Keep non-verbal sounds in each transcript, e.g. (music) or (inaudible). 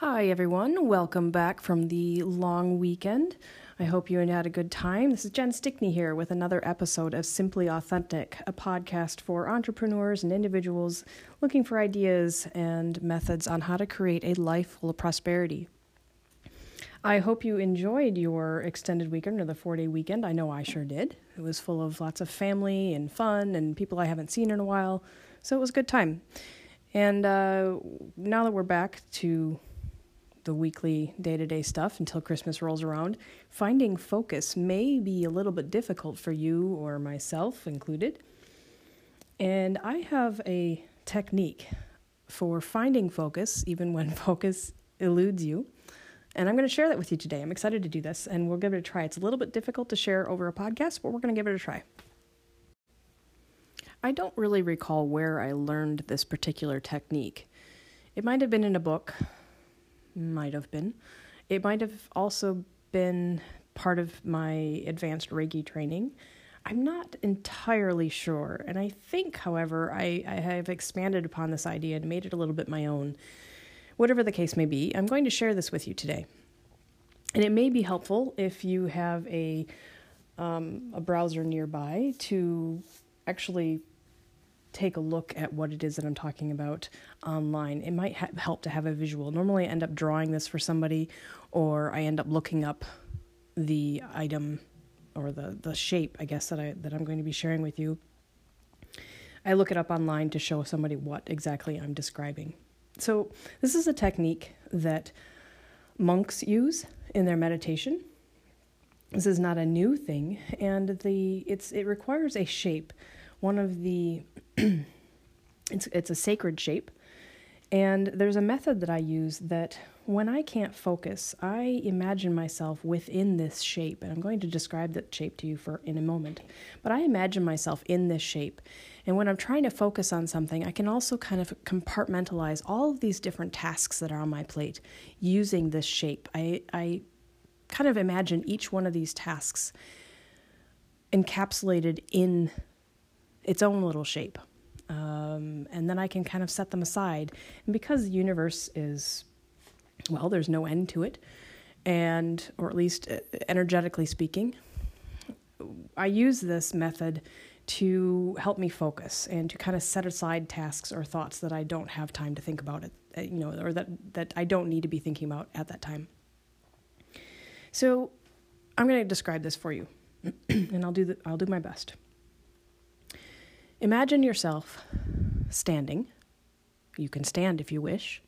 Hi, everyone. Welcome back from the long weekend. I hope you had a good time. This is Jen Stickney here with another episode of Simply Authentic, a podcast for entrepreneurs and individuals looking for ideas and methods on how to create a life full of prosperity. I hope you enjoyed your extended weekend or the four day weekend. I know I sure did. It was full of lots of family and fun and people I haven't seen in a while, so it was a good time. And uh, now that we're back to the weekly day to day stuff until Christmas rolls around, finding focus may be a little bit difficult for you or myself included. And I have a technique for finding focus, even when (laughs) focus eludes you. And I'm going to share that with you today. I'm excited to do this, and we'll give it a try. It's a little bit difficult to share over a podcast, but we're going to give it a try. I don't really recall where I learned this particular technique. It might have been in a book, might have been. It might have also been part of my advanced Reiki training. I'm not entirely sure. And I think, however, I, I have expanded upon this idea and made it a little bit my own. Whatever the case may be, I'm going to share this with you today. And it may be helpful if you have a um, a browser nearby to actually take a look at what it is that I'm talking about online. It might ha- help to have a visual. Normally, I end up drawing this for somebody, or I end up looking up the item or the the shape, I guess that I that I'm going to be sharing with you. I look it up online to show somebody what exactly I'm describing. So, this is a technique that monks use in their meditation. This is not a new thing, and the it's it requires a shape. One of the (clears throat) it's it's a sacred shape. And there's a method that I use that when I can't focus, I imagine myself within this shape. And I'm going to describe that shape to you for in a moment. But I imagine myself in this shape. And when I'm trying to focus on something, I can also kind of compartmentalize all of these different tasks that are on my plate using this shape. I I kind of imagine each one of these tasks encapsulated in its own little shape. Um, and then I can kind of set them aside. And because the universe is, well, there's no end to it, and, or at least uh, energetically speaking, I use this method to help me focus and to kind of set aside tasks or thoughts that I don't have time to think about it, uh, you know, or that, that I don't need to be thinking about at that time. So I'm going to describe this for you, (clears throat) and I'll do the, I'll do my best. Imagine yourself standing. You can stand if you wish.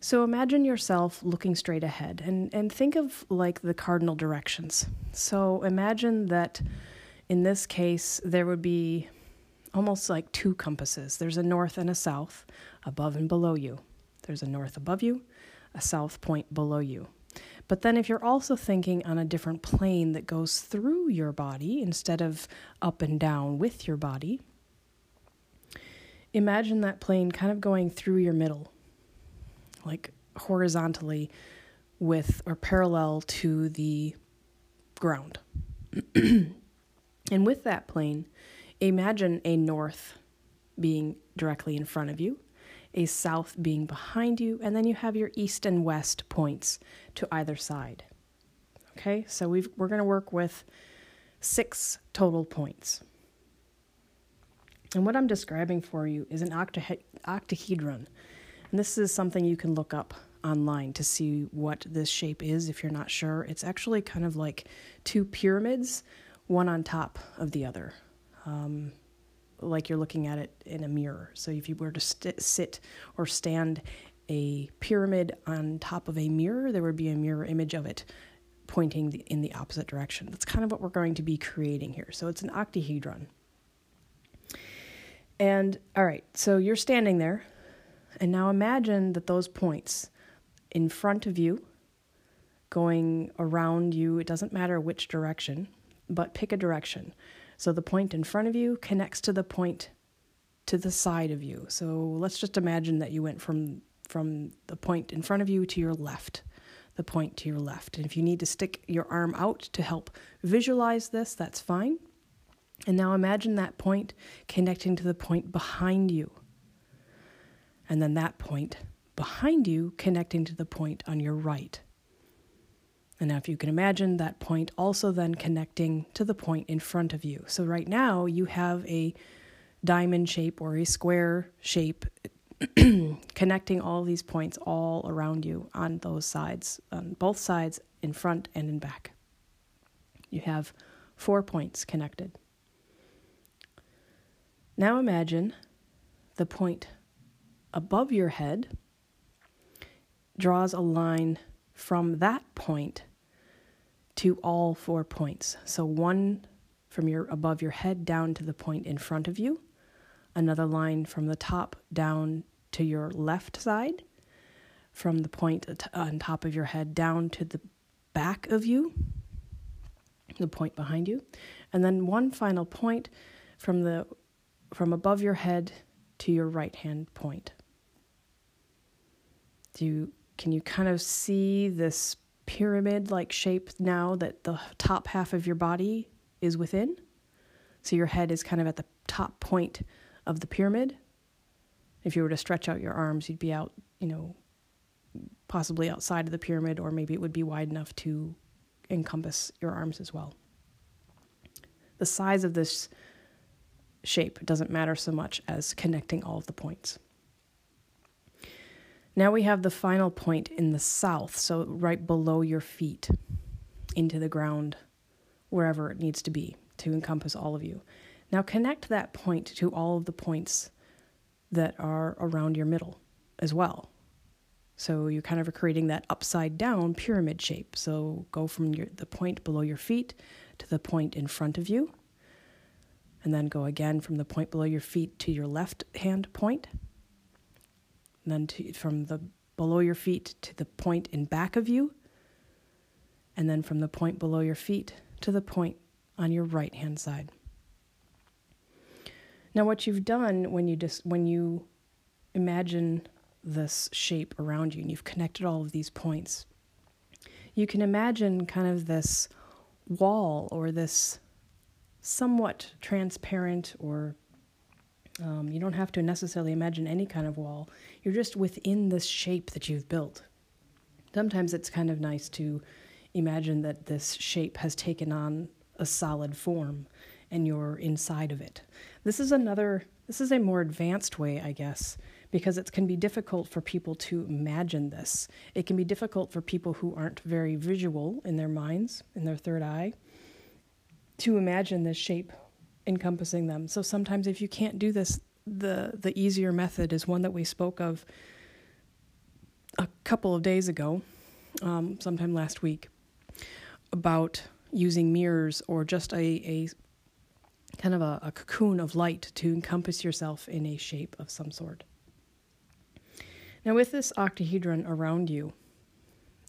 So imagine yourself looking straight ahead and, and think of like the cardinal directions. So imagine that in this case, there would be almost like two compasses there's a north and a south above and below you. There's a north above you, a south point below you. But then, if you're also thinking on a different plane that goes through your body instead of up and down with your body, imagine that plane kind of going through your middle, like horizontally with or parallel to the ground. (clears throat) and with that plane, imagine a north being directly in front of you a south being behind you, and then you have your east and west points to either side. Okay, so we we're going to work with six total points. And what I'm describing for you is an octahedron. And this is something you can look up online to see what this shape is if you're not sure. It's actually kind of like two pyramids, one on top of the other. Um, like you're looking at it in a mirror. So if you were to st- sit or stand a pyramid on top of a mirror, there would be a mirror image of it pointing the, in the opposite direction. That's kind of what we're going to be creating here. So it's an octahedron. And all right, so you're standing there, and now imagine that those points in front of you, going around you, it doesn't matter which direction, but pick a direction. So the point in front of you connects to the point to the side of you. So let's just imagine that you went from from the point in front of you to your left, the point to your left. And if you need to stick your arm out to help visualize this, that's fine. And now imagine that point connecting to the point behind you. And then that point behind you connecting to the point on your right. And now, if you can imagine that point also then connecting to the point in front of you. So, right now, you have a diamond shape or a square shape (clears throat) connecting all these points all around you on those sides, on both sides, in front and in back. You have four points connected. Now, imagine the point above your head draws a line from that point to all four points. So one from your above your head down to the point in front of you, another line from the top down to your left side, from the point on top of your head down to the back of you, the point behind you, and then one final point from the from above your head to your right hand point. Do you can you kind of see this pyramid like shape now that the top half of your body is within? So your head is kind of at the top point of the pyramid. If you were to stretch out your arms, you'd be out, you know, possibly outside of the pyramid, or maybe it would be wide enough to encompass your arms as well. The size of this shape doesn't matter so much as connecting all of the points. Now we have the final point in the south, so right below your feet into the ground, wherever it needs to be to encompass all of you. Now connect that point to all of the points that are around your middle as well. So you kind of are creating that upside down pyramid shape. So go from your, the point below your feet to the point in front of you. And then go again from the point below your feet to your left hand point and then to, from the below your feet to the point in back of you, and then from the point below your feet to the point on your right hand side. Now, what you've done when you just when you imagine this shape around you and you've connected all of these points, you can imagine kind of this wall or this somewhat transparent or um, you don't have to necessarily imagine any kind of wall. You're just within this shape that you've built. Sometimes it's kind of nice to imagine that this shape has taken on a solid form and you're inside of it. This is another, this is a more advanced way, I guess, because it can be difficult for people to imagine this. It can be difficult for people who aren't very visual in their minds, in their third eye, to imagine this shape encompassing them. So sometimes if you can't do this, the the easier method is one that we spoke of a couple of days ago, um, sometime last week, about using mirrors or just a, a kind of a, a cocoon of light to encompass yourself in a shape of some sort. Now, with this octahedron around you,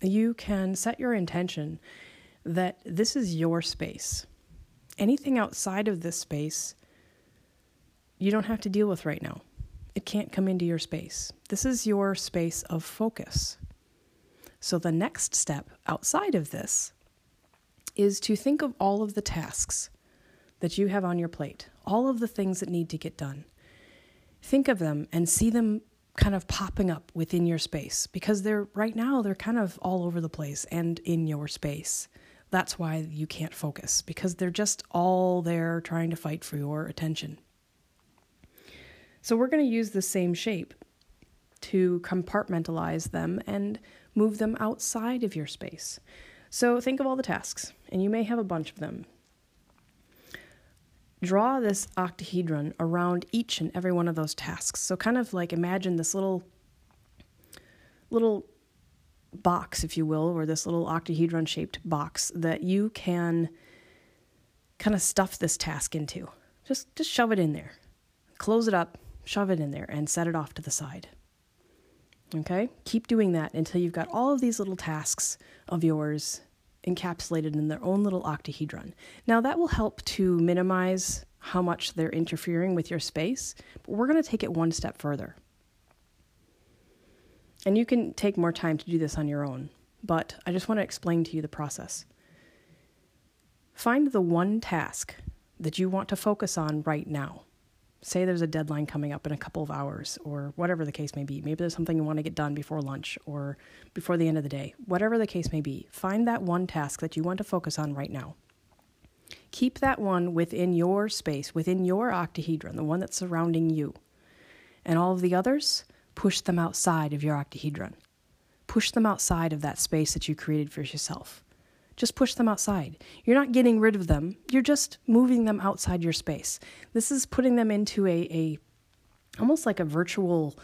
you can set your intention that this is your space anything outside of this space, you don't have to deal with right now. It can't come into your space. This is your space of focus. So, the next step outside of this is to think of all of the tasks that you have on your plate, all of the things that need to get done. Think of them and see them kind of popping up within your space because they're right now, they're kind of all over the place and in your space that's why you can't focus because they're just all there trying to fight for your attention. So, we're going to use the same shape to compartmentalize them and move them outside of your space. So, think of all the tasks, and you may have a bunch of them. Draw this octahedron around each and every one of those tasks. So, kind of like imagine this little little box, if you will, or this little octahedron shaped box that you can kind of stuff this task into. Just just shove it in there. Close it up, shove it in there and set it off to the side. Okay? Keep doing that until you've got all of these little tasks of yours encapsulated in their own little octahedron. Now that will help to minimize how much they're interfering with your space, but we're going to take it one step further. And you can take more time to do this on your own, but I just want to explain to you the process. Find the one task that you want to focus on right now. say there's a deadline coming up in a couple of hours or whatever the case may be. Maybe there's something you want to get done before lunch or before the end of the day. Whatever the case may be, find that one task that you want to focus on right now. Keep that one within your space, within your octahedron, the one that's surrounding you. And all of the others, push them outside of your octahedron. Push them outside of that space that you created for yourself. Just push them outside. You're not getting rid of them, you're just moving them outside your space. This is putting them into a, a almost like a virtual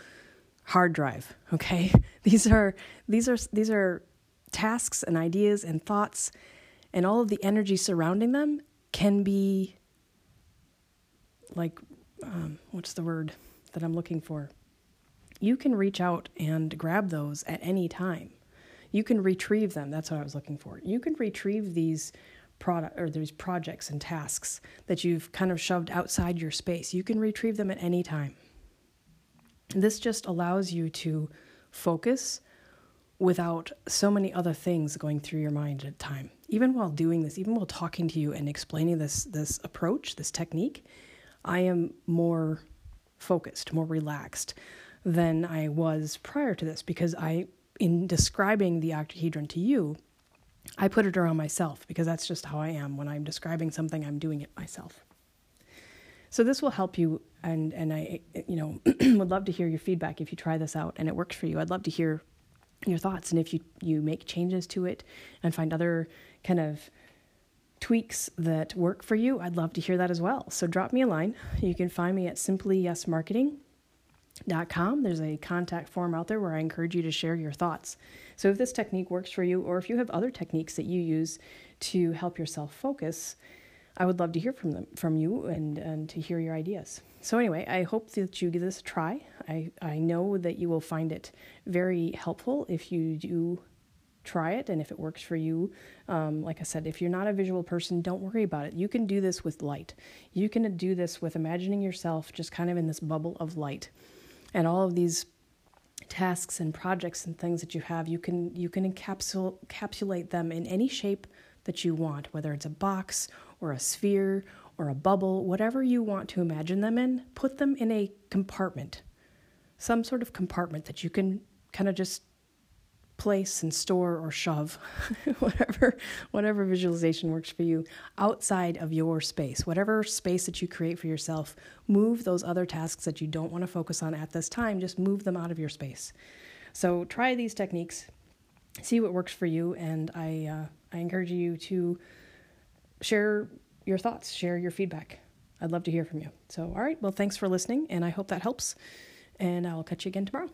hard drive, okay? (laughs) These are these are these are tasks and ideas and thoughts and all of the energy surrounding them can be like um, what's the word that I'm looking for? You can reach out and grab those at any time you can retrieve them. That's what I was looking for. You can retrieve these product or these projects and tasks that you've kind of shoved outside your space. You can retrieve them at any time. This just allows you to focus without so many other things going through your mind at a time. Even while doing this, even while talking to you and explaining this this approach, this technique, I am more focused, more relaxed than I was prior to this because I in describing the octahedron to you, I put it around myself because that's just how I am. When I'm describing something, I'm doing it myself. So this will help you, and and I, you know, (clears throat) would love to hear your feedback if you try this out and it works for you. I'd love to hear your thoughts, and if you you make changes to it and find other kind of tweaks that work for you, I'd love to hear that as well. So drop me a line. You can find me at Simply Yes Marketing Com. There's a contact form out there where I encourage you to share your thoughts. So, if this technique works for you, or if you have other techniques that you use to help yourself focus, I would love to hear from them, from you, and and to hear your ideas. So, anyway, I hope that you give this a try. I I know that you will find it very helpful if you do try it and if it works for you um, like i said if you're not a visual person don't worry about it you can do this with light you can do this with imagining yourself just kind of in this bubble of light and all of these tasks and projects and things that you have you can you can encapsul- encapsulate them in any shape that you want whether it's a box or a sphere or a bubble whatever you want to imagine them in put them in a compartment some sort of compartment that you can kind of just place and store or shove (laughs) whatever whatever visualization works for you outside of your space. Whatever space that you create for yourself move those other tasks that you don't want to focus on at this time just move them out of your space. So try these techniques see what works for you and i uh, i encourage you to share your thoughts share your feedback. I'd love to hear from you. So all right well thanks for listening and i hope that helps and i'll catch you again tomorrow